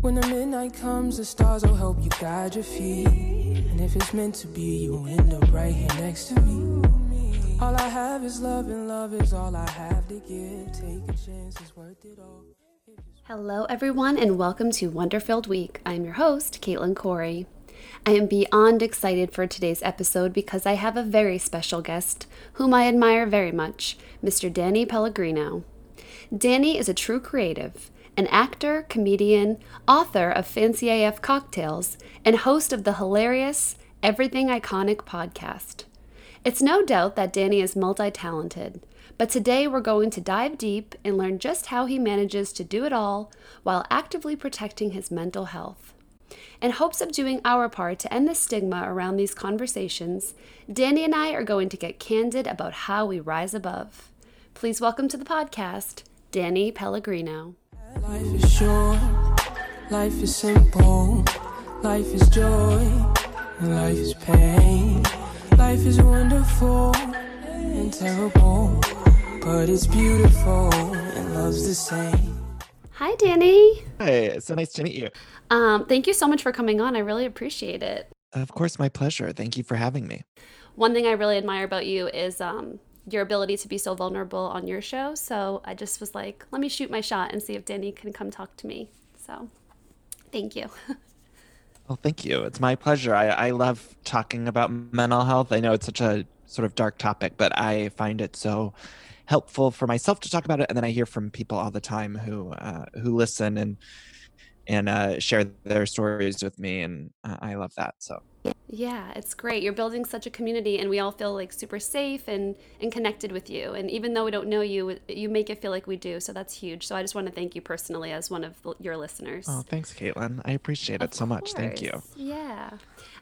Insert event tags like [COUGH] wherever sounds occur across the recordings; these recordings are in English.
When the midnight comes, the stars will help you guide your feet. And if it's meant to be, you'll end up right here next to me. All I have is love, and love is all I have to give. Take a chance, it's worth it all. Hello, everyone, and welcome to Wonderfilled Week. I'm your host, Caitlin Corey. I am beyond excited for today's episode because I have a very special guest whom I admire very much, Mr. Danny Pellegrino. Danny is a true creative, an actor, comedian, author of Fancy AF Cocktails, and host of the hilarious Everything Iconic podcast. It's no doubt that Danny is multi talented, but today we're going to dive deep and learn just how he manages to do it all while actively protecting his mental health. In hopes of doing our part to end the stigma around these conversations, Danny and I are going to get candid about how we rise above. Please welcome to the podcast, Danny Pellegrino. Life is short, life is simple, life is joy, and life is pain. Life is wonderful and terrible, but it's beautiful and love's the same. Hi, Danny. Hi, it's so nice to meet you. Um, thank you so much for coming on. I really appreciate it. Of course, my pleasure. Thank you for having me. One thing I really admire about you is um, your ability to be so vulnerable on your show. So I just was like, let me shoot my shot and see if Danny can come talk to me. So thank you. [LAUGHS] Well, thank you. It's my pleasure. I, I love talking about mental health. I know it's such a sort of dark topic, but I find it so helpful for myself to talk about it. And then I hear from people all the time who uh, who listen and and uh, share their stories with me, and uh, I love that. So Yeah, it's great. You're building such a community, and we all feel like super safe and and connected with you. And even though we don't know you, you make it feel like we do. So that's huge. So I just want to thank you personally as one of your listeners. oh, thanks, Caitlin. I appreciate it Of so much. Thank you. Yeah.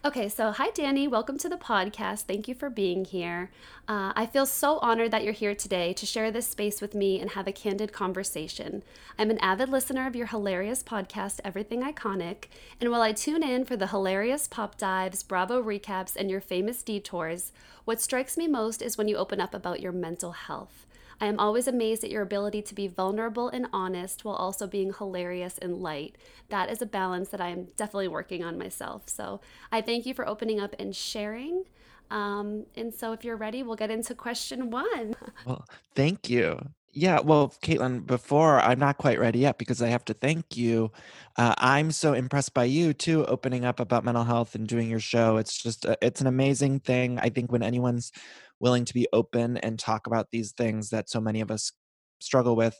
Okay, so hi, Danny. Welcome to the podcast. Thank you for being here. Uh, I feel so honored that you're here today to share this space with me and have a candid conversation. I'm an avid listener of your hilarious podcast, Everything Iconic, and while I tune in for the hilarious pop dives, Bravo recaps, and your famous detours, what strikes me most is when you open up about your mental health. I am always amazed at your ability to be vulnerable and honest while also being hilarious and light. That is a balance that I am definitely working on myself. So I thank you for opening up and sharing. Um, and so if you're ready, we'll get into question one. [LAUGHS] Well, thank you. Yeah, well, Caitlin, before I'm not quite ready yet because I have to thank you. Uh, I'm so impressed by you too, opening up about mental health and doing your show. It's just, uh, it's an amazing thing. I think when anyone's willing to be open and talk about these things that so many of us struggle with.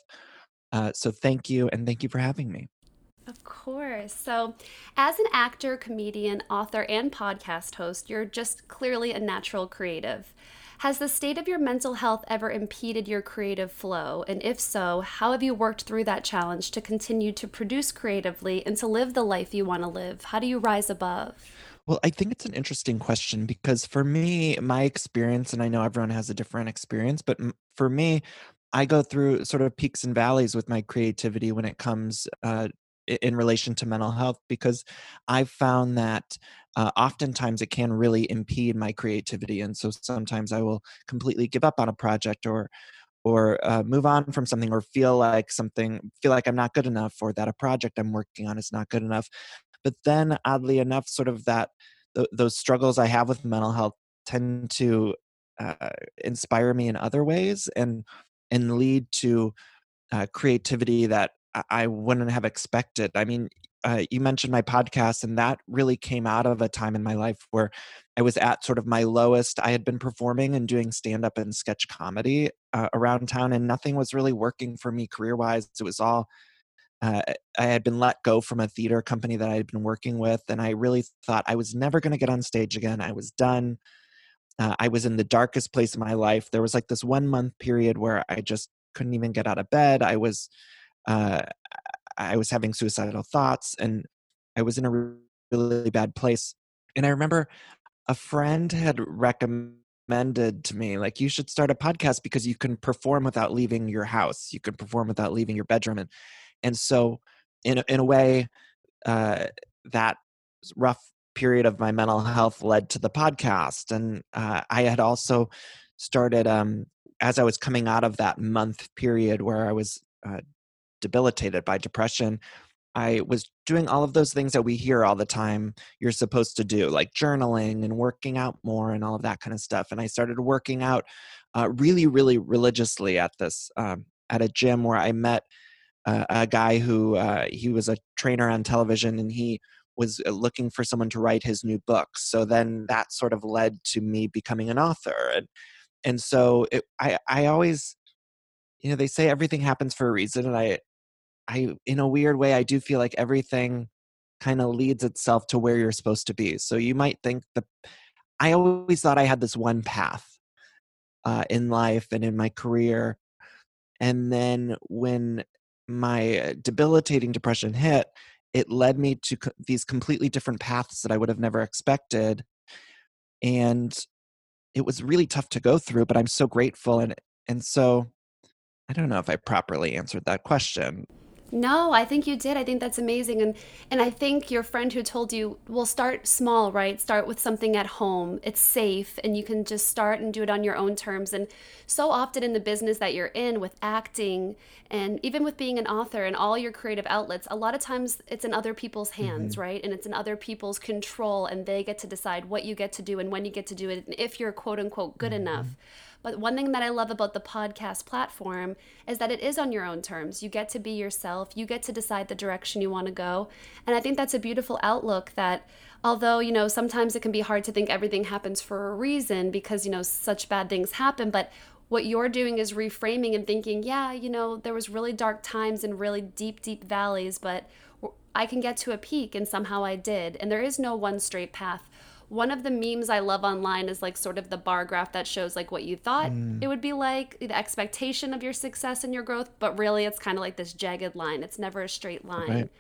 Uh, so thank you, and thank you for having me. Of course. So, as an actor, comedian, author, and podcast host, you're just clearly a natural creative. Has the state of your mental health ever impeded your creative flow? And if so, how have you worked through that challenge to continue to produce creatively and to live the life you want to live? How do you rise above? Well, I think it's an interesting question because for me, my experience, and I know everyone has a different experience, but for me, I go through sort of peaks and valleys with my creativity when it comes uh, in relation to mental health because I've found that uh, oftentimes it can really impede my creativity, and so sometimes I will completely give up on a project or or uh, move on from something or feel like something feel like i'm not good enough or that a project i'm working on is not good enough but then oddly enough sort of that th- those struggles i have with mental health tend to uh, inspire me in other ways and and lead to uh, creativity that I wouldn't have expected. I mean, uh, you mentioned my podcast, and that really came out of a time in my life where I was at sort of my lowest. I had been performing and doing stand up and sketch comedy uh, around town, and nothing was really working for me career wise. It was all uh, I had been let go from a theater company that I had been working with, and I really thought I was never going to get on stage again. I was done. Uh, I was in the darkest place in my life. There was like this one month period where I just couldn't even get out of bed. I was, uh, I was having suicidal thoughts, and I was in a re- really bad place. And I remember a friend had recommended to me, like, you should start a podcast because you can perform without leaving your house. You can perform without leaving your bedroom, and and so in a- in a way, uh, that rough period of my mental health led to the podcast and uh, i had also started um, as i was coming out of that month period where i was uh, debilitated by depression I was doing all of those things that we hear all the time you're supposed to do, like journaling and working out more and all of that kind of stuff. And I started working out uh, really, really religiously at this um, at a gym where I met uh, a guy who uh, he was a trainer on television and he was uh, looking for someone to write his new book. So then that sort of led to me becoming an author. And and so it, I I always you know they say everything happens for a reason and I I in a weird way I do feel like everything kind of leads itself to where you're supposed to be. So you might think the I always thought I had this one path uh, in life and in my career, and then when my debilitating depression hit, it led me to co- these completely different paths that I would have never expected, and it was really tough to go through. But I'm so grateful, and and so I don't know if I properly answered that question. No, I think you did. I think that's amazing. And and I think your friend who told you, well, start small, right? Start with something at home. It's safe and you can just start and do it on your own terms. And so often in the business that you're in with acting and even with being an author and all your creative outlets, a lot of times it's in other people's hands, mm-hmm. right? And it's in other people's control and they get to decide what you get to do and when you get to do it and if you're quote unquote good mm-hmm. enough. But one thing that I love about the podcast platform is that it is on your own terms. You get to be yourself, you get to decide the direction you want to go. And I think that's a beautiful outlook that although, you know, sometimes it can be hard to think everything happens for a reason because, you know, such bad things happen, but what you're doing is reframing and thinking, yeah, you know, there was really dark times and really deep deep valleys, but I can get to a peak and somehow I did. And there is no one straight path one of the memes I love online is like sort of the bar graph that shows like what you thought mm. it would be like, the expectation of your success and your growth, but really it's kind of like this jagged line. It's never a straight line. Right.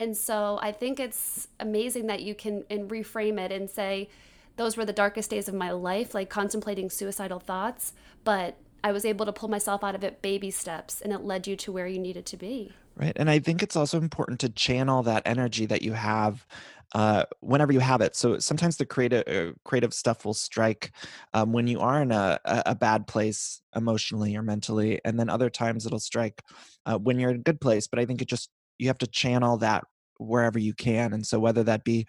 And so I think it's amazing that you can and reframe it and say, those were the darkest days of my life, like contemplating suicidal thoughts, but I was able to pull myself out of it baby steps and it led you to where you needed to be. Right. And I think it's also important to channel that energy that you have uh, whenever you have it. So sometimes the creative uh, creative stuff will strike um, when you are in a, a bad place emotionally or mentally, and then other times it'll strike uh, when you're in a good place. But I think it just you have to channel that wherever you can, and so whether that be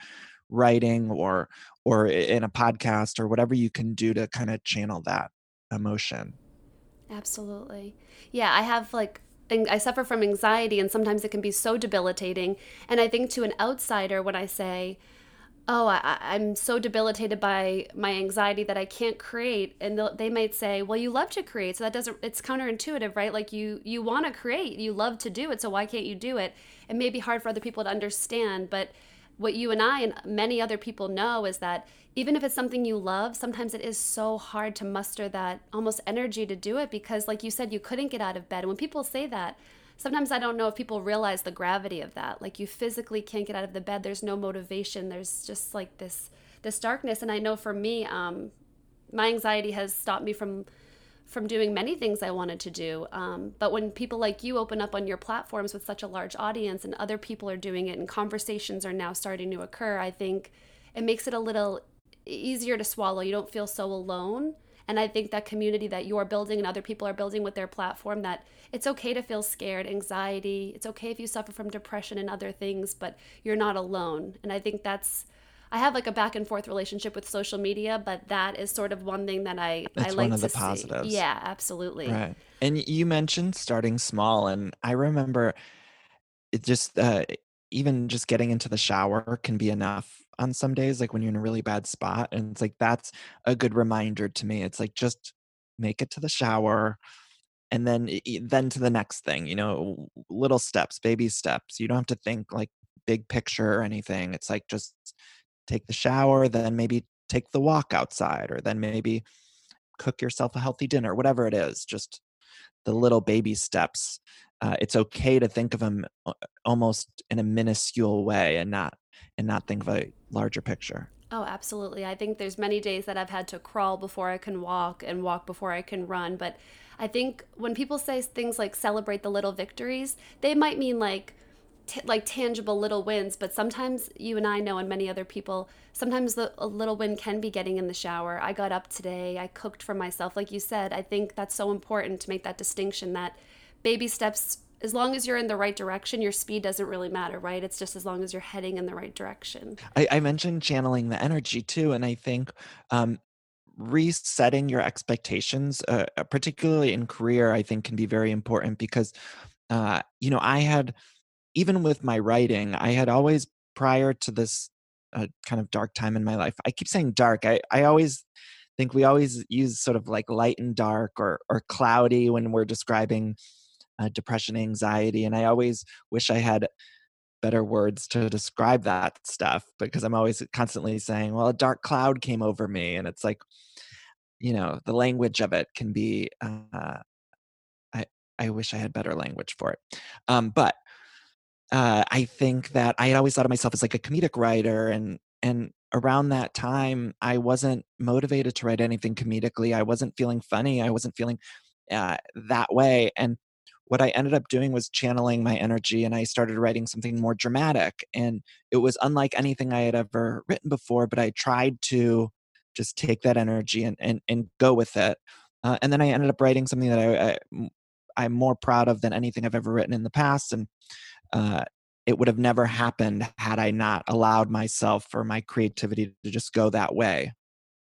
writing or or in a podcast or whatever you can do to kind of channel that emotion. Absolutely. Yeah, I have like I suffer from anxiety, and sometimes it can be so debilitating. And I think to an outsider, when I say, "Oh, I, am so debilitated by my anxiety that I can't create," and they might say, "Well, you love to create, so that doesn't. It's counterintuitive, right? Like you you want to create, you love to do it, so why can't you do it?" It may be hard for other people to understand, but what you and I and many other people know is that even if it's something you love, sometimes it is so hard to muster that almost energy to do it because, like you said, you couldn't get out of bed. And when people say that, sometimes I don't know if people realize the gravity of that. Like you physically can't get out of the bed. There's no motivation. There's just like this this darkness. And I know for me, um, my anxiety has stopped me from from doing many things I wanted to do. Um, but when people like you open up on your platforms with such a large audience and other people are doing it and conversations are now starting to occur, I think it makes it a little easier to swallow. You don't feel so alone. And I think that community that you're building and other people are building with their platform, that it's okay to feel scared, anxiety. It's okay if you suffer from depression and other things, but you're not alone. And I think that's I have like a back and forth relationship with social media, but that is sort of one thing that I it's I like one of to positives. See. Yeah, absolutely. Right. And you mentioned starting small, and I remember it just uh, even just getting into the shower can be enough on some days, like when you're in a really bad spot, and it's like that's a good reminder to me. It's like just make it to the shower and then then to the next thing you know little steps baby steps you don't have to think like big picture or anything it's like just take the shower, then maybe take the walk outside, or then maybe cook yourself a healthy dinner, whatever it is, just the little baby steps. Uh, it's okay to think of them uh, almost in a minuscule way and not and not think of a larger picture. Oh, absolutely. I think there's many days that I've had to crawl before I can walk and walk before I can run, but I think when people say things like celebrate the little victories, they might mean like t- like tangible little wins but sometimes you and i know and many other people sometimes the, a little win can be getting in the shower i got up today i cooked for myself like you said i think that's so important to make that distinction that baby steps as long as you're in the right direction, your speed doesn't really matter, right? It's just as long as you're heading in the right direction. I, I mentioned channeling the energy too, and I think um, resetting your expectations, uh, particularly in career, I think can be very important because, uh, you know, I had even with my writing, I had always prior to this uh, kind of dark time in my life. I keep saying dark. I I always think we always use sort of like light and dark or or cloudy when we're describing uh, depression, anxiety, and I always wish I had better words to describe that stuff because I'm always constantly saying, "Well, a dark cloud came over me," and it's like, you know, the language of it can be. Uh, I I wish I had better language for it, um, but uh, I think that I had always thought of myself as like a comedic writer, and and around that time, I wasn't motivated to write anything comedically. I wasn't feeling funny. I wasn't feeling uh, that way, and what I ended up doing was channeling my energy, and I started writing something more dramatic. And it was unlike anything I had ever written before, but I tried to just take that energy and and, and go with it. Uh, and then I ended up writing something that I, I I'm more proud of than anything I've ever written in the past, and uh, it would have never happened had I not allowed myself or my creativity to just go that way,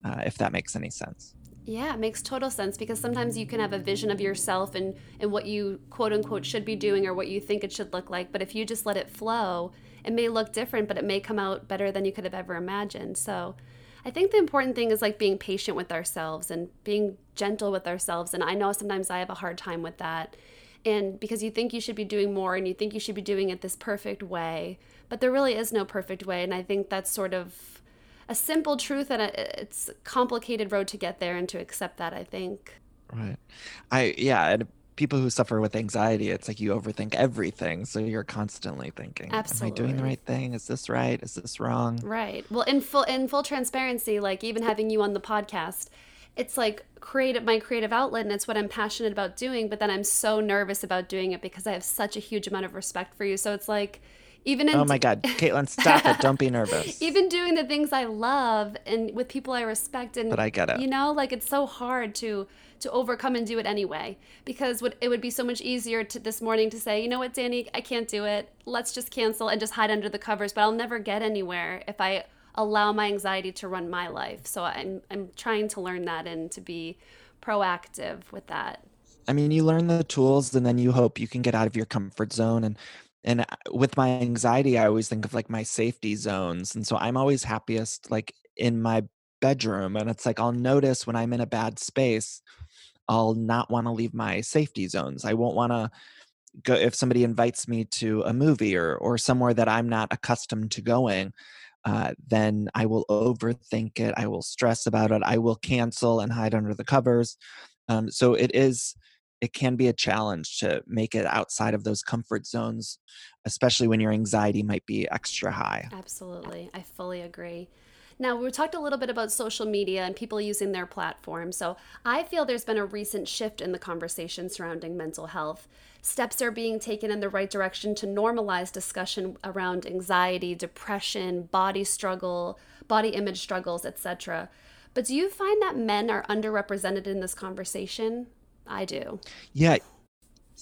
uh, if that makes any sense. Yeah, it makes total sense because sometimes you can have a vision of yourself and, and what you quote unquote should be doing or what you think it should look like. But if you just let it flow, it may look different, but it may come out better than you could have ever imagined. So I think the important thing is like being patient with ourselves and being gentle with ourselves. And I know sometimes I have a hard time with that and because you think you should be doing more and you think you should be doing it this perfect way but there really is no perfect way and i think that's sort of a simple truth and a, it's a complicated road to get there and to accept that i think. Right. I yeah and people who suffer with anxiety it's like you overthink everything so you're constantly thinking Absolutely. am i doing the right thing? Is this right? Is this wrong? Right. Well in full in full transparency like even having you on the podcast it's like creative my creative outlet and it's what I'm passionate about doing, but then I'm so nervous about doing it because I have such a huge amount of respect for you. So it's like even in Oh my god, [LAUGHS] Caitlin, stop it. Don't be nervous. even doing the things I love and with people I respect and But I get it. You know, like it's so hard to to overcome and do it anyway because what it would be so much easier to this morning to say, "You know what, Danny, I can't do it. Let's just cancel and just hide under the covers." But I'll never get anywhere if I allow my anxiety to run my life. So I'm I'm trying to learn that and to be proactive with that. I mean, you learn the tools and then you hope you can get out of your comfort zone and and with my anxiety, I always think of like my safety zones. And so I'm always happiest like in my bedroom and it's like I'll notice when I'm in a bad space, I'll not want to leave my safety zones. I won't want to go if somebody invites me to a movie or or somewhere that I'm not accustomed to going uh, then I will overthink it. I will stress about it. I will cancel and hide under the covers. Um, so it is, it can be a challenge to make it outside of those comfort zones, especially when your anxiety might be extra high. Absolutely. I fully agree. Now, we talked a little bit about social media and people using their platform. So, I feel there's been a recent shift in the conversation surrounding mental health. Steps are being taken in the right direction to normalize discussion around anxiety, depression, body struggle, body image struggles, etc. But do you find that men are underrepresented in this conversation? I do. Yeah,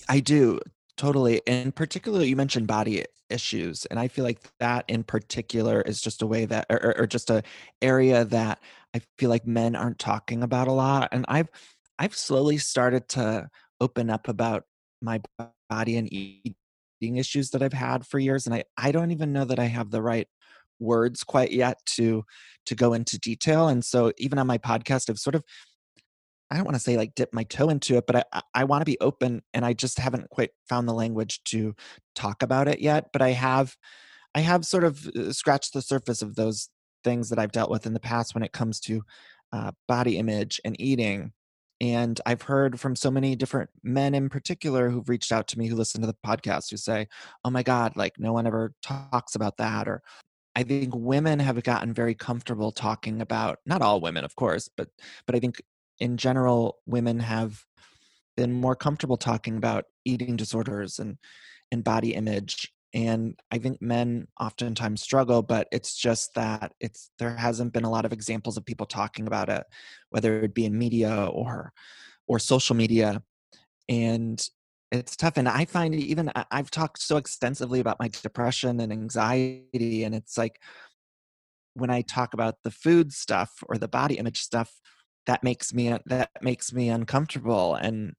I do. Totally. And particularly, you mentioned body issues. And I feel like that in particular is just a way that, or, or just a area that I feel like men aren't talking about a lot. And I've, I've slowly started to open up about my body and eating issues that I've had for years. And I, I don't even know that I have the right words quite yet to, to go into detail. And so even on my podcast, I've sort of I don't want to say like dip my toe into it, but I, I want to be open and I just haven't quite found the language to talk about it yet. But I have, I have sort of uh, scratched the surface of those things that I've dealt with in the past when it comes to uh, body image and eating. And I've heard from so many different men in particular who've reached out to me who listen to the podcast who say, oh my God, like no one ever talks about that. Or I think women have gotten very comfortable talking about, not all women, of course, but, but I think in general, women have been more comfortable talking about eating disorders and, and body image. And I think men oftentimes struggle, but it's just that it's there hasn't been a lot of examples of people talking about it, whether it be in media or or social media. And it's tough and i find even i've talked so extensively about my depression and anxiety and it's like when i talk about the food stuff or the body image stuff that makes me that makes me uncomfortable and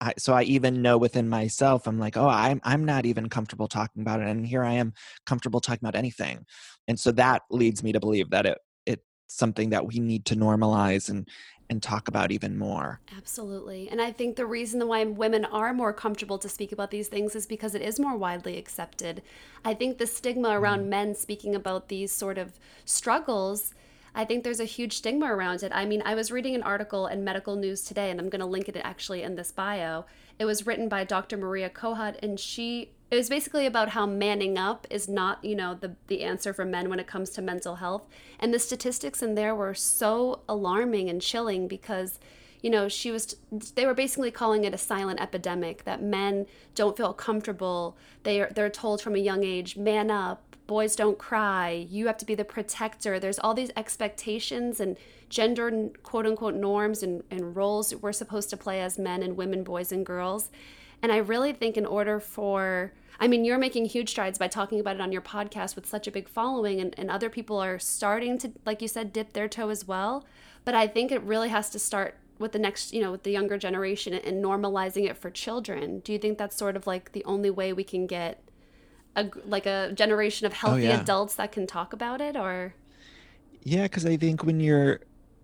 I, so I even know within myself, I'm like, oh, I'm I'm not even comfortable talking about it, and here I am comfortable talking about anything, and so that leads me to believe that it it's something that we need to normalize and and talk about even more. Absolutely. And I think the reason why women are more comfortable to speak about these things is because it is more widely accepted. I think the stigma around mm. men speaking about these sort of struggles I think there's a huge stigma around it. I mean, I was reading an article in Medical News today, and I'm going to link it actually in this bio. It was written by Dr. Maria Cohut, and she it was basically about how manning up is not, you know, the the answer for men when it comes to mental health. And the statistics in there were so alarming and chilling because you know, she was they were basically calling it a silent epidemic that men don't feel comfortable. They are they're told from a young age, man up, boys don't cry, you have to be the protector. There's all these expectations and gender quote unquote norms and, and roles we're supposed to play as men and women, boys and girls. And I really think in order for I mean, you're making huge strides by talking about it on your podcast with such a big following, and, and other people are starting to, like you said, dip their toe as well. But I think it really has to start with the next, you know, with the younger generation and normalizing it for children. Do you think that's sort of like the only way we can get a like a generation of oh, healthy oh, yeah. adults that can talk about it or yeah because i think when you're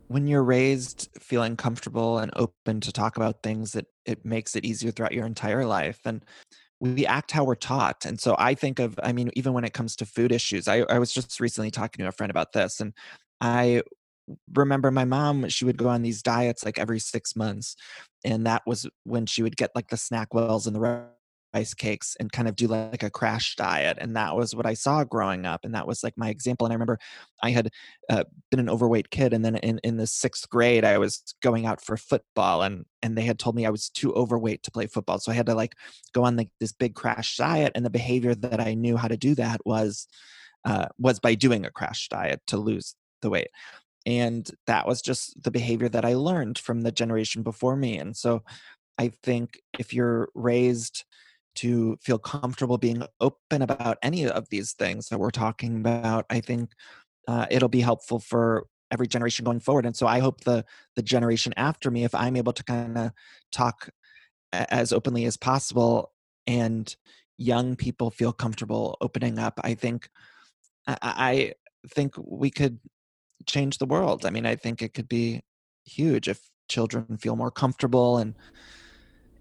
when you're raised feeling comfortable and open to talk about things that it makes it easier throughout your entire life and we act how we're taught and so i think of i mean even when it comes to food issues i, I was just recently talking to a friend about this and i remember my mom she would go on these diets like every six months and that was when she would get like the SnackWell's and the rice cakes and kind of do like a crash diet and that was what i saw growing up and that was like my example and i remember i had uh, been an overweight kid and then in, in the sixth grade i was going out for football and and they had told me i was too overweight to play football so i had to like go on like this big crash diet and the behavior that i knew how to do that was uh, was by doing a crash diet to lose the weight and that was just the behavior that i learned from the generation before me and so i think if you're raised to feel comfortable being open about any of these things that we're talking about, I think uh, it'll be helpful for every generation going forward. And so I hope the the generation after me, if I'm able to kind of talk as openly as possible, and young people feel comfortable opening up, I think I, I think we could change the world. I mean, I think it could be huge if children feel more comfortable and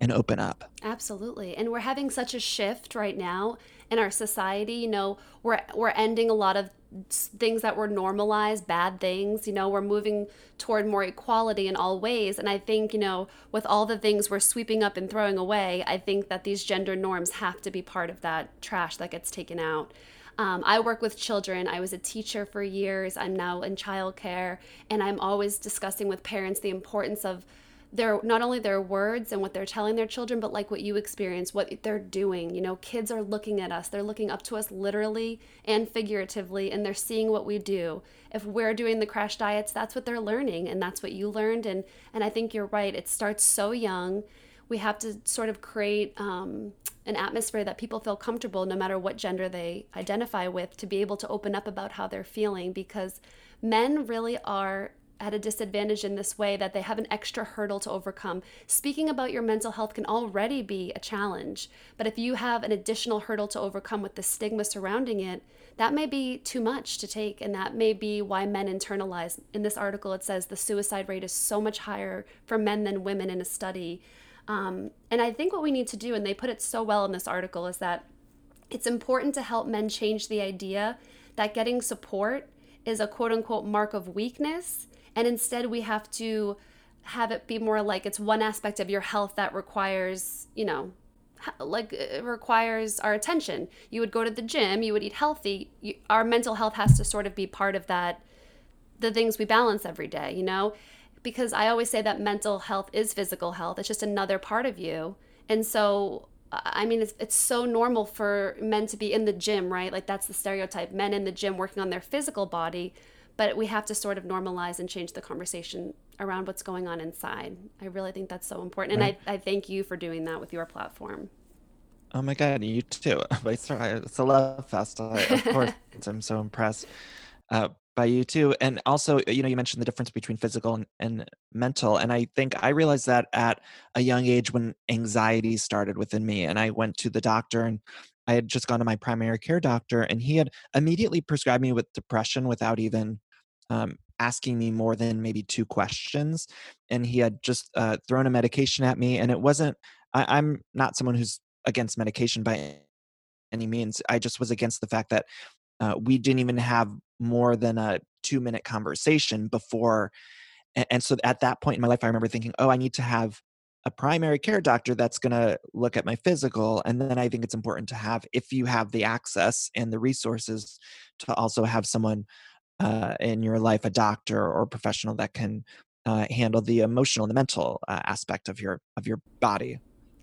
and open up. Absolutely. And we're having such a shift right now in our society, you know, we're we're ending a lot of things that were normalized, bad things, you know, we're moving toward more equality in all ways and I think, you know, with all the things we're sweeping up and throwing away, I think that these gender norms have to be part of that trash that gets taken out. Um, I work with children. I was a teacher for years. I'm now in childcare, and I'm always discussing with parents the importance of their not only their words and what they're telling their children but like what you experience what they're doing. You know kids are looking at us. They're looking up to us literally and figuratively and they're seeing what we do. If we're doing the crash diets that's what they're learning and that's what you learned. And and i think you're right. It starts so young. We have to sort of create um, an atmosphere that people feel comfortable no matter what gender they identify with to be able to open up about how they're feeling because men really are at a disadvantage in this way that they have an extra hurdle to overcome. Speaking about your mental health can already be a challenge, but if you have an additional hurdle to overcome with the stigma surrounding it, that may be too much to take, and that may be why men internalize. In this article, it says the suicide rate is so much higher for men than women in a study. Um, and I think what we need to do, and they put it so well in this article, is that it's important to help men change the idea that getting support is a quote unquote mark of weakness and instead we have to have it be more like it's one aspect of your health that requires you know like it requires our attention. You would go to the gym you would eat healthy you, our mental health has to sort of be part of that the things we balance every day you know? Because i always say that mental health is physical health it's just another part of you. And so I mean, it's, it's so normal for men to be in the gym, right? Like, that's the stereotype. Men in the gym working on their physical body but we have to sort of normalize and change the conversation around what's going on inside. I really think that's so important. And I, I thank you for doing that with your platform. Oh my God, you too. [LAUGHS] It's a love fest. I, of [LAUGHS] course, I'm so impressed uh, by you too. And also, you know, you mentioned the difference between physical and, and mental. And I think I realized that at a young age when anxiety started within me. And I went to the doctor and I had just gone to my primary care doctor, and he had immediately prescribed me with depression without even um, asking me more than maybe two questions. And he had just uh, thrown a medication at me, and it wasn't. I, I'm not someone who's against medication by any means. I just was against the fact that uh, we didn't even have more than a two minute conversation before. And, and so at that point in my life, I remember thinking, oh, I need to have a primary care doctor that's going to look at my physical and then i think it's important to have if you have the access and the resources to also have someone uh, in your life a doctor or professional that can uh, handle the emotional and the mental uh, aspect of your of your body.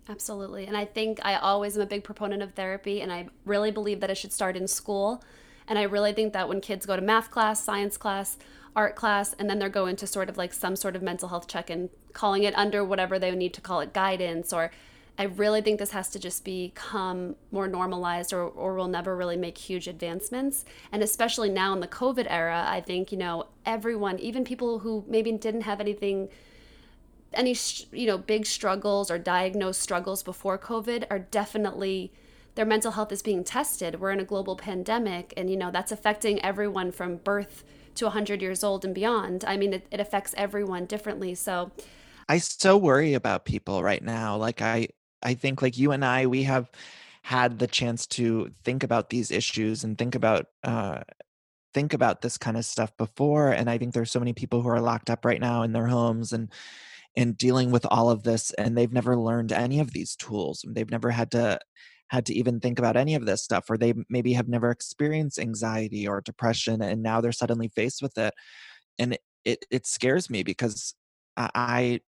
Absolutely and i think i always am a big proponent of therapy and i really believe that it should start in school and i really think that when kids go to math class science class art class and then they're going to sort of like some sort of mental health check and calling it under whatever they need to call it guidance or I really think this has to just become more normalized or, or we'll never really make huge advancements. And especially now in the COVID era, I think, you know, everyone, even people who maybe didn't have anything, any, you know, big struggles or diagnosed struggles before COVID are definitely, their mental health is being tested. We're in a global pandemic and, you know, that's affecting everyone from birth to 100 years old and beyond. I mean, it, it affects everyone differently. So I so worry about people right now. Like I I think like you and I we have had the chance to think about these issues and think about uh think about this kind of stuff before and I think there's so many people who are locked up right now in their homes and and dealing with all of this and they've never learned any of these tools. They've never had to had to even think about any of this stuff or they maybe have never experienced anxiety or depression and now they're suddenly faced with it. And it it, it scares me because I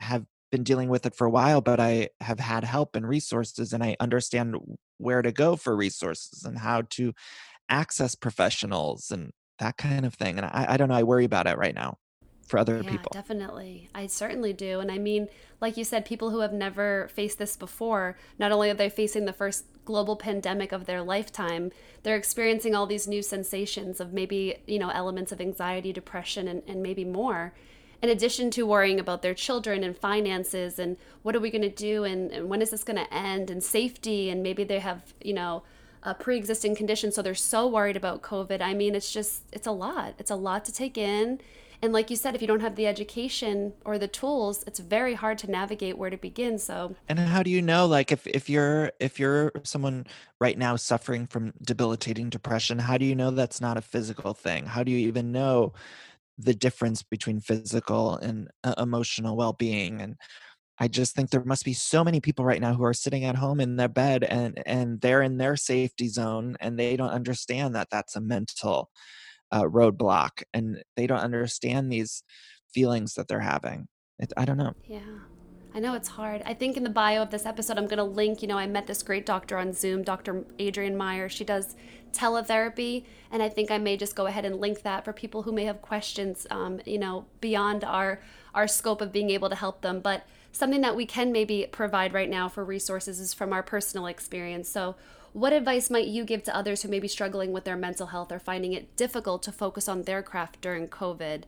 have been dealing with it for a while but I have had help and resources and I understand where to go for resources and how to access professionals and that kind of thing and I, I don't know I worry about it right now for other yeah, people. Definitely. I certainly do. And I mean, like you said, people who have never faced this before, not only are they facing the first global pandemic of their lifetime, they're experiencing all these new sensations of maybe, you know, elements of anxiety, depression, and, and maybe more. In addition to worrying about their children and finances and what are we going to do and, and when is this going to end and safety and maybe they have, you know, a pre-existing condition so they're so worried about covid i mean it's just it's a lot it's a lot to take in and like you said, if you don't have the education or the tools, it's very hard to navigate where to begin. So And how do you know like if if you're if you're someone right now suffering from debilitating depression, how do you know that's not a physical thing? How do you even know the difference between physical and uh, emotional well-being and I just think there must be so many people right now who are sitting at home in their bed and and they're in their safety zone and they don't understand that that's a mental uh, roadblock and they don't understand these feelings that they're having. It, I don't know. Yeah. I know it's hard. I think in the bio of this episode, I'm going to link, you know, I met this great doctor on Zoom, Dr. Adrienne Meyer. She does teletherapy. And I think I may just go ahead and link that for people who may have questions, um, you know, beyond our, our scope of being able to help them. But something that we can maybe provide right now for resources is from our personal experience. So, what advice might you give to others who may be struggling with their mental health or finding it difficult to focus on their craft during COVID?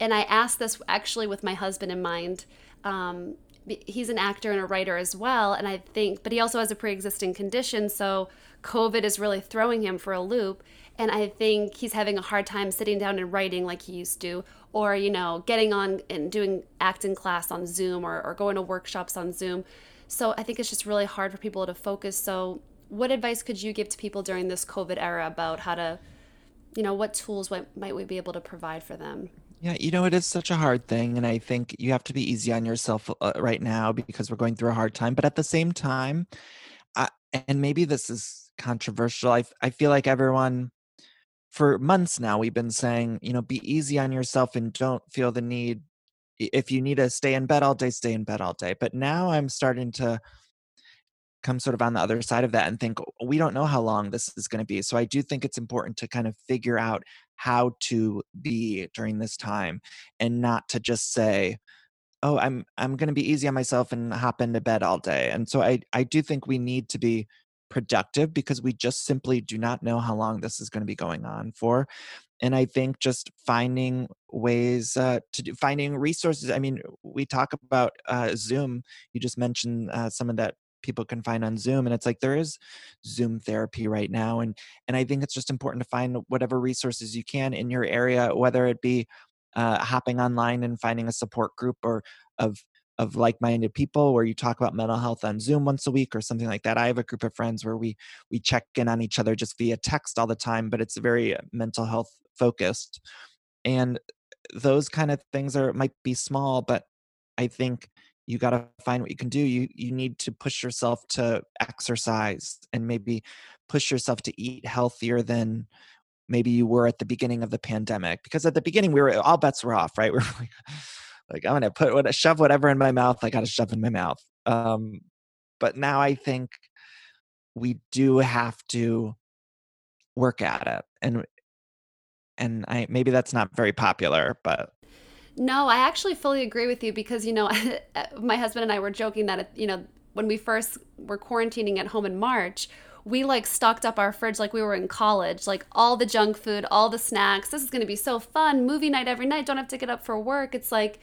And I asked this actually with my husband in mind. Um, he's an actor and a writer as well, and I think, but he also has a pre existing condition, so COVID is really throwing him for a loop. And I think he's having a hard time sitting down and writing like he used to, or, you know, getting on and doing acting class on Zoom or, or going to workshops on Zoom. So I think it's just really hard for people to focus. So what advice could you give to people during this COVID era about how to, you know, what tools might, might we be able to provide for them? Yeah, you know, it is such a hard thing. And I think you have to be easy on yourself uh, right now because we're going through a hard time. But at the same time, I, and maybe this is controversial, I, I feel like everyone, for months now, we've been saying, you know, be easy on yourself and don't feel the need. If you need to stay in bed all day, stay in bed all day. But now I'm starting to come sort of on the other side of that and think we don't know how long this is going to be. So i do think it's important to kind of figure out how to be during this time and not to just say oh i'm i'm going to be easy on myself and hop into bed all day. And so i i do think we need to be productive because we just simply do not know how long this is going to be going on for. And i think just finding ways uh, to do finding resources i mean we talk about uh, zoom. You just mentioned uh, some of that people can find on zoom and it's like there is zoom therapy right now and and i think it's just important to find whatever resources you can in your area whether it be uh, hopping online and finding a support group or of of like-minded people where you talk about mental health on zoom once a week or something like that. I have a group of friends where we we check in on each other just via text all the time but it's very uh, mental health focused and those kind of things are might be small but i think you got to find what you can do. You you need to push yourself to exercise and maybe push yourself to eat healthier than maybe you were at the beginning of the pandemic because at the beginning we were all bets were off right? [LAUGHS] We're like like i'm gonna put what shove whatever in my mouth. I gotta shove in my mouth. Um but now i think we do have to work at it and and i maybe that's not very popular but no i actually fully agree with you because you know [LAUGHS] uh, my husband and i were joking that you know when we first were quarantining at home in march we like stocked up our fridge like we were in college, like all the junk food, all the snacks. This is going to be so fun. Movie night every night. Don't have to get up for work. It's like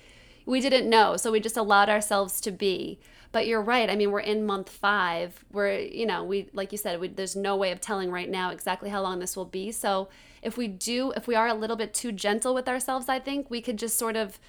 we didn't know. So we just allowed ourselves to be. But you're right. I mean, we're in month five. We're, you know, we, like you said, we, there's no way of telling right now exactly how long this will be. So if we do, if we are a little bit too gentle with ourselves, I think we could just sort of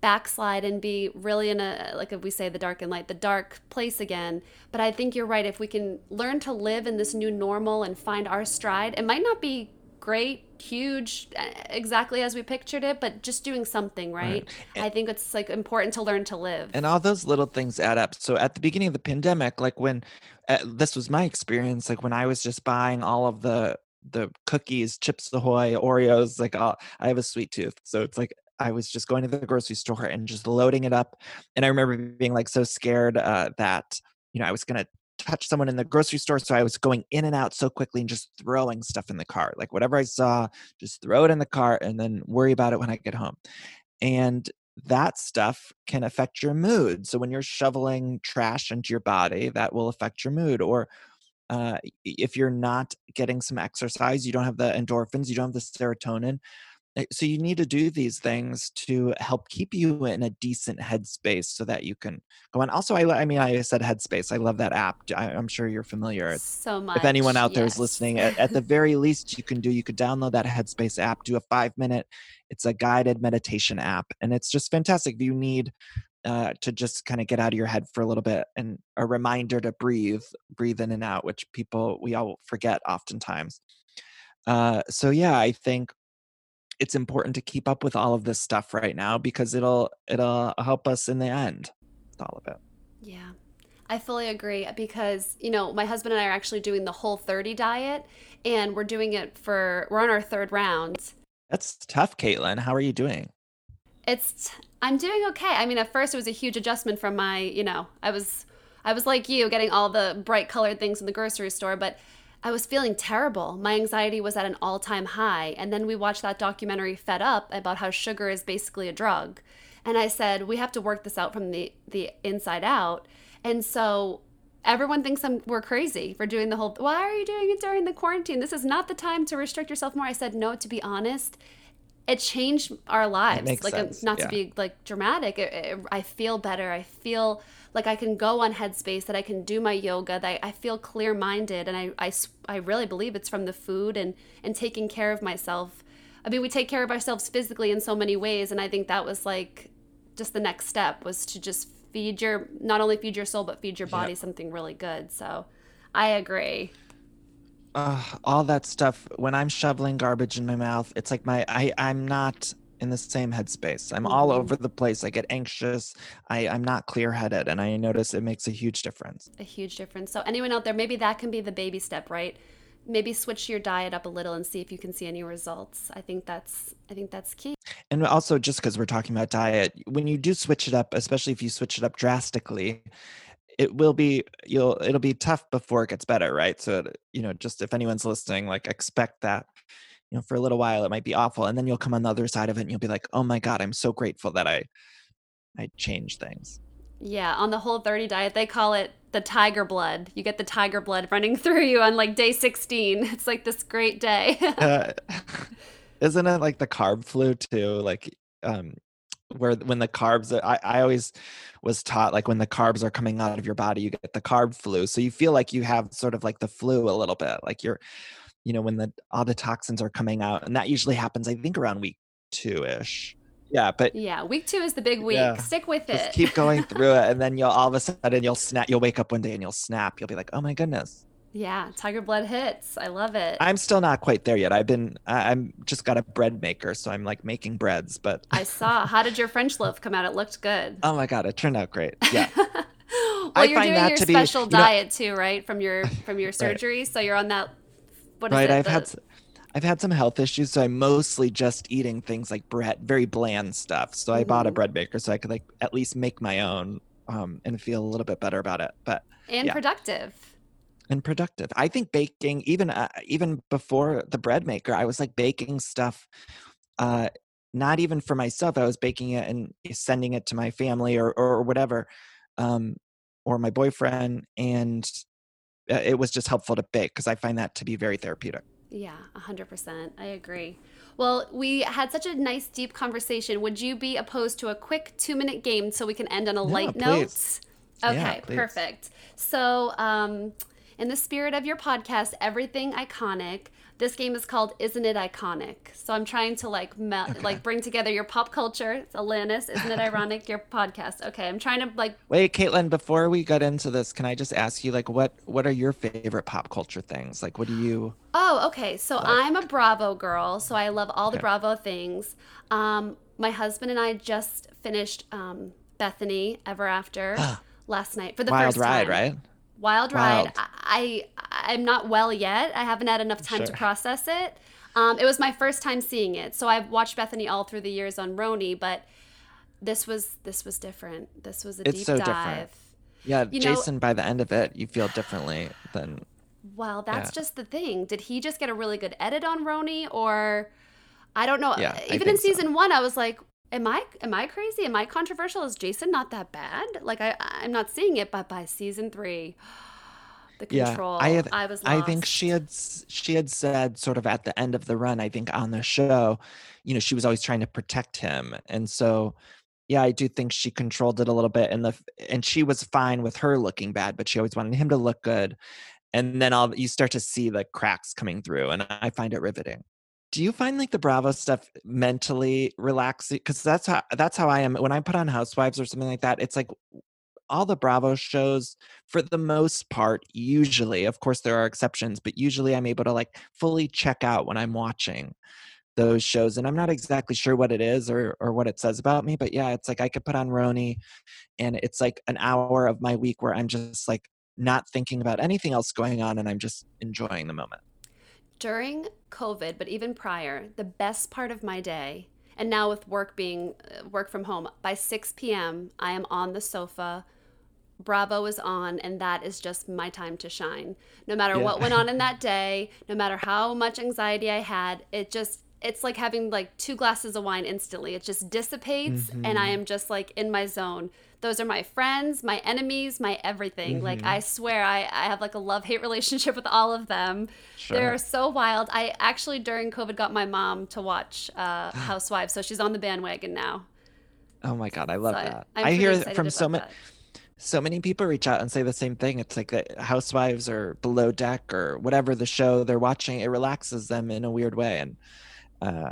backslide and be really in a like if we say the dark and light the dark place again. But i think you're right. If we can learn to live in this new normal and find our stride it might not be great huge exactly as we pictured it but just doing something right, right. i think it's like important to learn to live. And all those little things add up. So at the beginning of the pandemic like when uh, this was my experience like when i was just buying all of the the cookies, chips ahoy, Oreos, like all, I have a sweet tooth. So it's like I was just going to the grocery store and just loading it up. And I remember being like so scared uh, that, you know, I was to touch someone in the grocery store. So I was going in and out so quickly and just throwing stuff in the car. Like whatever I saw, just throw it in the car and then worry about it when I get home. And that stuff can affect your mood. So when you're shoveling trash into your body, that will affect your mood. Or uh, if you're not getting some exercise, you don't have the endorphins, you don't have the serotonin, Eh, so you need to do these things to help keep you in a decent headspace so that you can go on. Also i, I mean i said headspace i love that app I, am sure you're familiar. So much if anyone out there yes. is listening at, at the very least you can do you could download that headspace app do a five minute it's a guided meditation app and it's just fantastic. If you need uh, to just kind of get out of your head for a little bit and a reminder to breathe breathe in and out which people we all forget oftentimes uh, so yeah i think it's important to keep up with all of this stuff right now because it'll it'll help us in the end with all of it. Yeah. I fully agree because, you know, my husband and I are actually doing the whole 30 diet and we're doing it for we're on our third round. That's tough, Caitlin. How are you doing? It's I'm doing okay. I mean, at first it was a huge adjustment from my, you know, I was I was like you getting all the bright colored things in the grocery store, but I was feeling terrible. My anxiety was at an all time high. And then we watched that documentary, Fed Up, about how sugar is basically a drug. And I said, we have to work this out from the, the inside out. And so everyone thinks I'm, we're crazy for doing the whole, why are you doing it during the quarantine? This is not the time to restrict yourself more. I said, no, to be honest, it changed our lives. like, uh, sense. not yeah. to be like dramatic. It, it, I feel better. I feel like I can go on Headspace, that I can do my yoga, that I feel clear minded. And I, I, I really believe it's from the food and, and taking care of myself. I mean, we take care of ourselves physically in so many ways. And I think that was like just the next step was to just feed your, not only feed your soul, but feed your body something really good. So I agree. Uh, all that stuff when i'm shoveling garbage in my mouth it's like my i i'm not in the same headspace. I'm mm-hmm. all over the place. I get anxious. I, I'm not clear headed. And I notice it makes a huge difference. A huge difference. So, anyone out there, maybe that can be the baby step, right? Maybe switch your diet up a little and see if you can see any results. I think that's I think that's key. And also just because we're talking about diet, when you do switch it up, especially if you switch it up drastically, it will be you'll it'll be tough before it gets better, right? So you know, just if anyone's listening, like expect that you know, for a little while it might be awful. And then you'll come on the other side of it and you'll be like, oh my God, I'm so grateful that I I changed things. Yeah, on the whole 30 diet, they call it the tiger blood. You get the tiger blood running [LAUGHS] through you on like day 16. It's like this great day. uh, [LAUGHS] [LAUGHS] isn't it like the carb flu too? Like um where when the carbs I, I always was taught like when the carbs are coming out of your body you get the carb flu. So you feel like you have sort of like the flu a little bit like you're you know when the all the toxins are coming out and that usually happens i think around week two ish yeah but yeah week two is the big week yeah, stick with it. keep going [LAUGHS] through it and then you'll all of a sudden you'll snap you'll wake up one day and you'll snap. You'll be like oh my goodness yeah, tiger blood hits. I love it. I'm still not quite there yet. I've been I'm just got a bread maker, so I'm like making breads, but I saw. How did your French loaf come out? It looked good. Oh my god, it turned out great. [LAUGHS] Yeah. well, I you're doing your special be, diet know, too, right? From your [LAUGHS] from your surgery, right. so you're on that what right, I've the, had I've had some health issues, so I'm mostly just eating things like bread, very bland stuff. So I mm-hmm. bought a mm-hmm. bread maker so I could like at least make my own um, and feel a little bit better about it. But and yeah. productive and productive. I think baking, even uh, even before the bread maker, I was like baking stuff. Uh, not even for myself. I was baking it and sending it to my family or or whatever, um, or my boyfriend, and uh, it was just helpful to bake because I find that to be very therapeutic. Yeah, hundred percent. I agree. Well, we had such a nice, deep conversation. Would you be opposed to a quick two minute game so we can end on a light note? Okay, yeah, perfect. So, um, in the spirit of your podcast, Everything Iconic, this game is called Isn't It Iconic? So I'm trying to like me- okay. like bring together your pop culture. It's Alanis, Isn't It [LAUGHS] Ironic? your podcast. Okay, I'm trying to like Wait, Caitlin, before we get into this, can I just ask you like what what are your favorite pop culture things? Like what do you Oh, okay. So like? I'm a Bravo girl, so I love all the okay. Bravo things. Um my husband and I just finished um Bethany Ever After [GASPS] last night for the Wild first ride, time. right? Wild Ride. Wild. I, I am not well yet. I haven't had enough time sure. to process it. Um, it was my first time seeing it, so I've watched Bethany all through the years on RHONY, but this was this was different. This was a it's deep so dive. Different. Yeah, you Jason. Know, by the end of it, you feel differently than. Well, that's yeah. just the thing. Did he just get a really good edit on RHONY, or I don't know. Yeah, Even in season so. one, I was like, am I am I crazy? Am I controversial? Is Jason not that bad? Like I I'm not seeing it, but by season three, [GASPS] the control, yeah, I, had, I was. Lost. I think she had she had said sort of at the end of the run. I think on the show, you know, she was always trying to protect him, and so yeah, I do think she controlled it a little bit, and the and she was fine with her looking bad, but she always wanted him to look good. And then all you start to see the cracks coming through, and I find it riveting do you find like the bravo stuff mentally relaxing? Because that's how that's how i am when i put on housewives or something like that it's like all the bravo shows for the most part usually of course there are exceptions but usually i'm able to like fully check out when i'm watching those shows and i'm not exactly sure what it is or or what it says about me but yeah it's like i could put on RHONY and it's like an hour of my week where i'm just like not thinking about anything else going on and i'm just enjoying the moment during COVID, but even prior, the best part of my day, and now with work being uh, work from home, by 6 p.m., I am on the sofa. Bravo is on, and that is just my time to shine. No matter yeah. what went on in [LAUGHS] that day, no matter how much anxiety I had, it just it's like having like two glasses of wine instantly. It just dissipates, mm-hmm. and I am just like in my zone those are my friends, my enemies, my everything. Mm-hmm. Like I swear I, I have like a love hate [LAUGHS] relationship with all of them. Sure. They're so wild. I actually during COVID got my mom to watch uh, [GASPS] Housewives, so she's on the bandwagon now. Oh my god, I love so that. I, I hear from so many so many people reach out and say the same thing. It's like that housewives or below deck or whatever the show they're watching, it relaxes them in a weird way. And uh,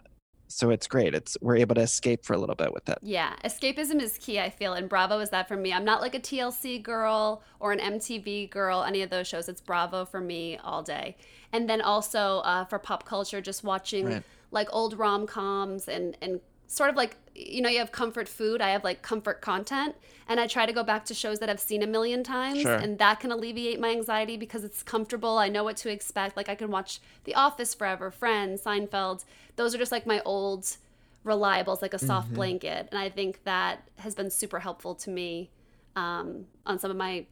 so it's great. It's we're able to escape for a little bit with it. Yeah escapism is key i feel and bravo is that for me. I'm not like a tlc girl or an mtv girl any of those shows. It's bravo for me all day. And then also uh, for pop culture just watching right. like old rom-coms and and sort of like you know you have comfort food i have like comfort content and i try to go back to shows that i've seen a million times sure. and that can alleviate my anxiety because it's comfortable i know what to expect like i can watch the office forever friends seinfeld those are just like my old reliables like a soft mm-hmm. blanket and i think that has been super helpful to me um, on some of my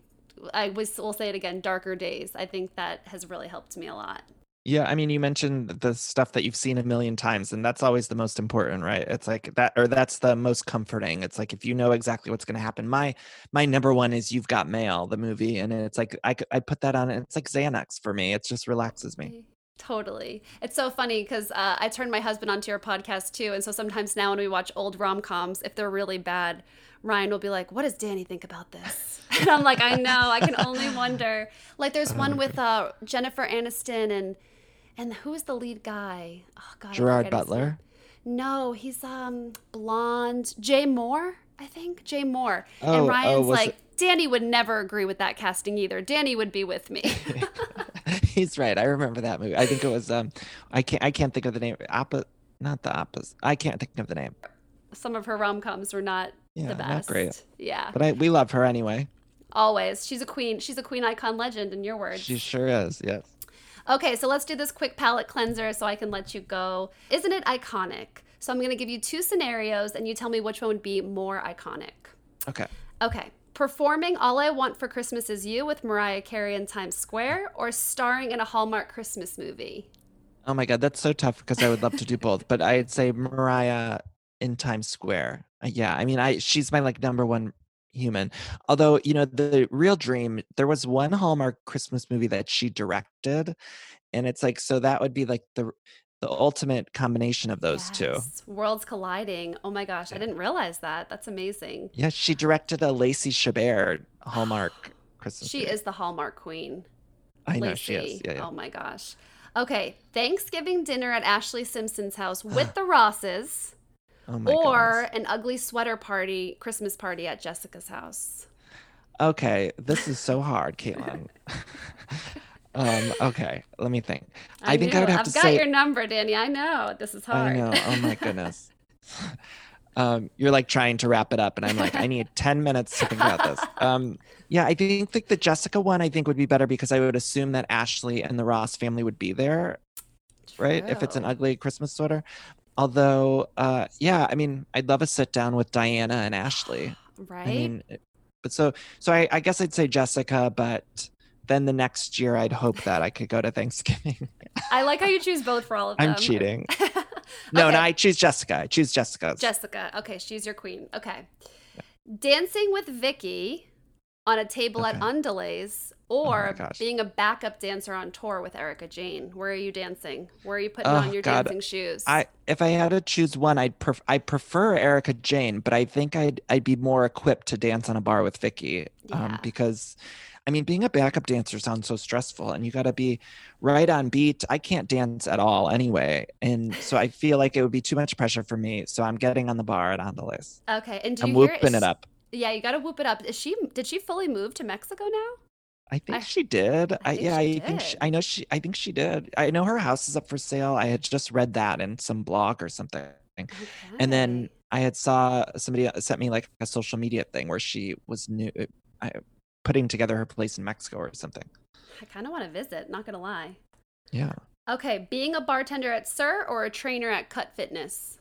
i was, will say it again darker days i think that has really helped me a lot Yeah, I mean, you mentioned the stuff that you've seen a million times, and that's always the most important, right? It's like that, or that's the most comforting. It's like if you know exactly what's going to happen. My my number one is You've Got Mail, the movie, and it's like I I put that on. And it's like Xanax for me. It just relaxes me. Totally. It's so funny because uh, I turned my husband onto your podcast too. And so sometimes now when we watch old rom coms, if they're really bad, Ryan will be like, What does Danny think about this? [LAUGHS] And I'm like, I know. I can only wonder. Like, there's one with uh, Jennifer Aniston and and who's the lead guy? Oh, God. Gerard forget his name. Butler. No, he's um blonde. Jay Mohr, I think. Jay Mohr. Oh, and oh, Ryan's was like, it- Danny would never agree with that casting either. Danny would be with me. [LAUGHS] [LAUGHS] He's right. I remember that movie. I think it was um, I can't I can't think of the name. Oppa, not the opposite. I can't think of the name. Some of her rom coms were not Yeah, the not best. great. Yeah. But I we love her anyway. Always. She's a queen. She's a queen icon legend in your words. She sure is. Yes. Okay, so let's do this quick palette cleanser so I can let you go. Isn't it iconic? So I'm going to give you two scenarios and you tell me which one would be more iconic. Okay. Okay. Performing All I Want for Christmas Is You with Mariah Carey in Times Square or starring in a Hallmark Christmas movie? Oh my God, that's so tough because I would love to do both, but I'd say Mariah in Times Square. Yeah, I mean, I she's my like number one human. Although you know, the real dream, there was one Hallmark Christmas movie that she directed, and it's like so that would be like the the ultimate combination of those two. Worlds colliding. Oh my gosh, I didn't realize that. That's amazing. Yeah, she directed a Lacey Chabert Hallmark [SIGHS] Christmas. She movie. is the Hallmark queen. I know she is. Yeah, yeah. Oh my gosh. Okay, Thanksgiving dinner at Ashlee Simpson's house with [GASPS] the Rosses, Oh my or goodness. an ugly sweater party, Christmas party at Jessica's house. Okay, this is so hard, Caitlin. [LAUGHS] um, okay, let me think. I, think I would have I've to got say your number, Danny. I know this is hard. I know. Oh my [LAUGHS] goodness. Um, you're like trying to wrap it up, and I'm like, I need 10 minutes to think about this. [LAUGHS] Um, yeah, I think like the Jessica one, I think would be better because I would assume that Ashlee and the Ross family would be there, right? If it's an ugly Christmas sweater. Although, uh, yeah, I mean, I'd love a sit down with Diana and Ashlee. [GASPS] right? I mean, but so, so I, I guess I'd say Jessica, but then the next year I'd hope that I could go to Thanksgiving. [LAUGHS] I like how you choose both for all of them. I'm cheating. [LAUGHS] No, Okay. no, I choose Jessica. I choose Jessica's. Jessica. Okay, she's your queen. Okay. Dancing with Vicky on a table at Okay. Undelays Oh my or gosh. being a backup dancer on tour with Erika Jayne. Where are you dancing? Where are you putting Oh, on your God. dancing shoes? I if I had to choose one, I'd pref- I prefer Erika Jayne, but I think I'd I'd be more equipped to dance on a bar with Vicky, Yeah. um, because, I mean, being a backup dancer sounds so stressful, and you got to be right on beat. I can't dance at all anyway, and so I feel like it would be too much pressure for me. So I'm getting on the bar at Andelais. okay, and do I'm you hear whooping is- it up. Yeah, you got to whoop it up. Is she? Did she fully move to Mexico now? I think I- she did. I, think yeah, she I think she, did. I know she. I think she did. I know her house is up for sale. I had just read that in some blog or something. and then I had saw somebody uh, sent me like a social media thing where she was new, I, putting together her place in Mexico or something. I kind of want to visit. Not gonna lie. Yeah. Okay, being a bartender at SUR or a trainer at Cut Fitness.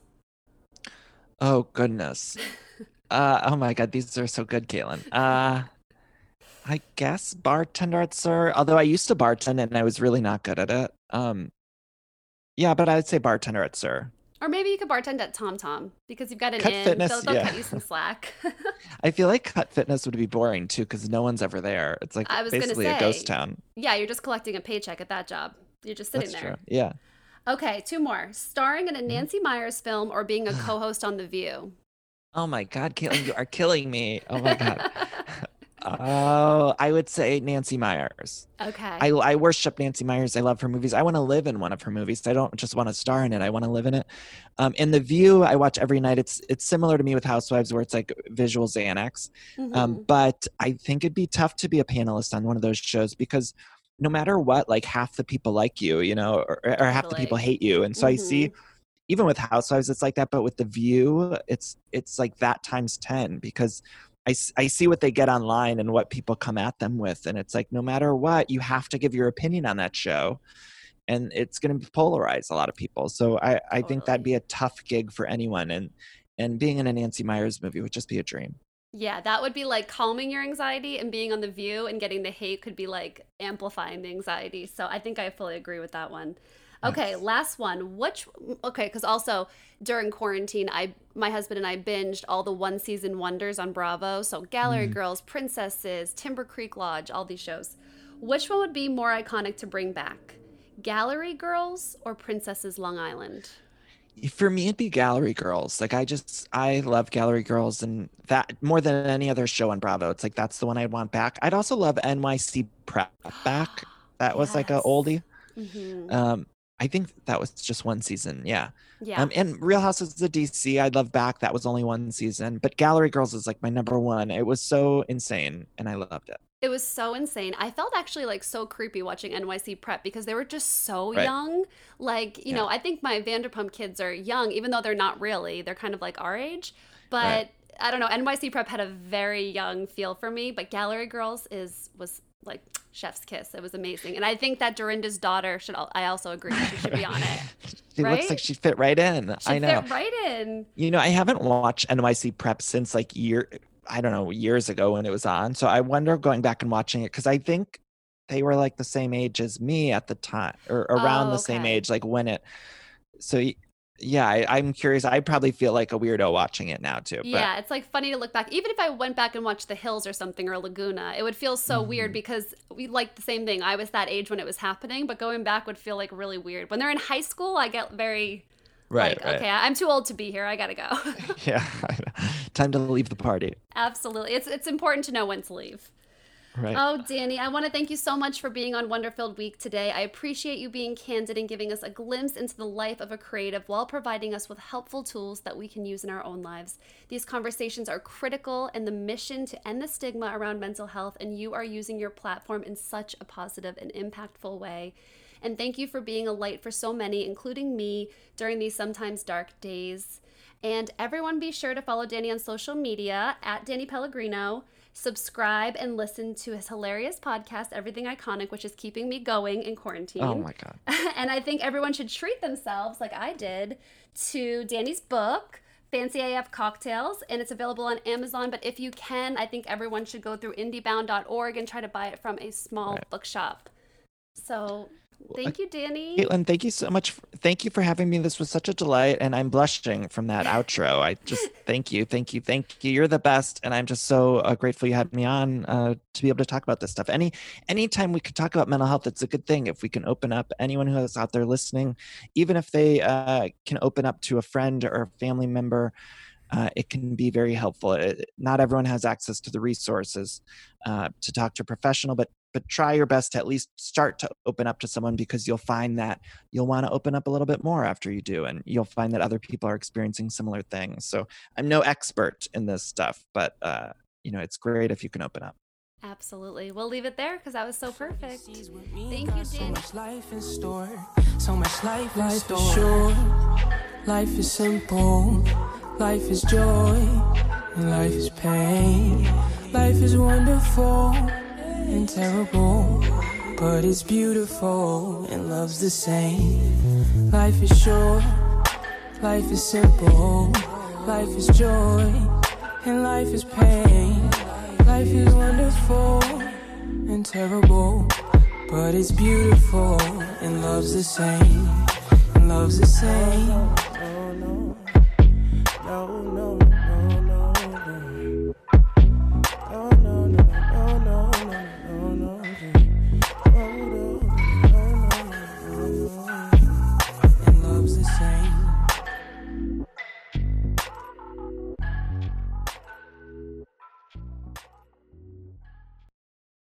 Oh goodness. [LAUGHS] uh oh my god, these are so good, Caitlin. Uh I guess bartender at SUR. Although I used to bartend and I was really not good at it. Um yeah, but I'd say bartender at SUR. Or maybe you could bartend at Tom Tom because you've got an Cut in. Fitness, they'll they'll yeah. cut you some slack. [LAUGHS] I feel like Cut Fitness would be boring too because no one's ever there. It's like I was basically a ghost town. yeah, you're just collecting a paycheck at that job. You're just sitting That's there. true. Yeah. Okay, two more. Starring in a Nancy Meyers film or being a [SIGHS] co-host on The View. Oh my God, Caitlin, you are killing me. Oh my God. [LAUGHS] Oh, I would say Nancy Meyers. okay. I, I worship Nancy Meyers. I love her movies. I want to live in one of her movies. I don't just want to star in it. I want to live in it. Um, in The View, I watch every night. It's it's similar to me with Housewives, where it's like visual Xanax. Um, Mhm. but I think it'd be tough to be a panelist on one of those shows because no matter what, like half the people like you, you know, or, or half the people hate you. And so I see, even with Housewives, it's like that. But with The View, it's it's like that times ten because I, I see what they get online and what people come at them with, and it's like no matter what, you have to give your opinion on that show. And it's going to polarize a lot of people. So I, I think that'd be a tough gig for anyone. And and being in a Nancy Meyers movie would just be a dream. Yeah, that would be like calming your anxiety, and being on The View and getting the hate could be like amplifying the anxiety. So I think I fully agree with that one. Okay, last one. Which okay, because also during quarantine, I my husband and I binged all the one season wonders on Bravo. So Gallery mm. Girls, Princesses, Timber Creek Lodge, all these shows. Which one would be more iconic to bring back? Gallery Girls or Princesses Long Island? for me it'd be gallery girls like i just i love gallery girls and that more than any other show on bravo it's like that's the one i'd want back i'd also love nyc prep back [GASPS] that was yes. like a oldie mm-hmm. um i think that was just one season yeah yeah um, and real houses of dc i'd love back that was only one season but gallery girls is like my number one it was so insane and i loved it it was so insane. I felt actually like so creepy watching NYC Prep because they were just so right. young. Like, you yeah. know, I think my Vanderpump kids are young, even though they're not really. They're kind of like our age. But right. I don't know. NYC Prep had a very young feel for me, but Gallery Girls is was like chef's kiss. It was amazing, and I think that Dorinda's daughter should. I also agree she should be on it. [LAUGHS] she right? looks like she fit right in. She I know. Fit right in. You know, I haven't watched NYC Prep since like year I don't know, years ago when it was on. So I wonder going back and watching it because I think they were like the same age as me at the time or around oh, the same age, like when it. So yeah, I, am curious. I probably feel like a weirdo watching it now too. But. Yeah, it's like funny to look back. Even if I went back and watched The Hills or something or Laguna, it would feel so mm-hmm. weird because we like the same thing. I was that age when it was happening, but going back would feel like really weird. When they're in high school, I get very Right, like, right. okay, I'm too old to be here. I gotta go. [LAUGHS] yeah, time to leave the party. Absolutely, it's it's important to know when to leave. Right. Oh, Danny, I want to thank you so much for being on Wonderfilled Week today. I appreciate you being candid and giving us a glimpse into the life of a creative while providing us with helpful tools that we can use in our own lives. These conversations are critical in the mission to end the stigma around mental health, and you are using your platform in such a positive and impactful way. And thank you for being a light for so many, including me, during these sometimes dark days. And everyone be sure to follow Danny on social media at Danny Pellegrino. Subscribe and listen to his hilarious podcast, Everything Iconic, which is keeping me going in quarantine. Oh my God. [LAUGHS] and I think everyone should treat themselves, like I did, to Danny's book. Fancy AF Cocktails, and it's available on Amazon. But if you can, I think everyone should go through indiebound.org and try to buy it from a small right. bookshop. So Thank you, Danny. Caitlin, thank you so much. For, thank you for having me. This was such a delight, and I'm blushing from that outro. I just [LAUGHS] thank you, thank you, thank you. You're the best, and I'm just so uh, grateful you had me on uh, to be able to talk about this stuff. Any anytime we could talk about mental health, it's a good thing. If we can open up anyone who is out there listening, even if they uh, can open up to a friend or a family member. Uh, it can be very helpful. It, not everyone has access to the resources uh, to talk to a professional, but but try your best to at least start to open up to someone because you'll find that you'll want to open up a little bit more after you do and you'll find that other people are experiencing similar things so i'm no expert in this stuff but uh, you know it's great if you can open up Absolutely. We'll leave it there because that was so perfect. Thank you, Dan. So much life in store. So much life, life is short. Life is simple. Life is joy. And life is pain. Life is wonderful and terrible, but it's beautiful and love's the same. Life is short, life is simple, life is joy, and life is pain. Life is wonderful and terrible, but it's beautiful and love's the same, and love's the same. No, no, no, no.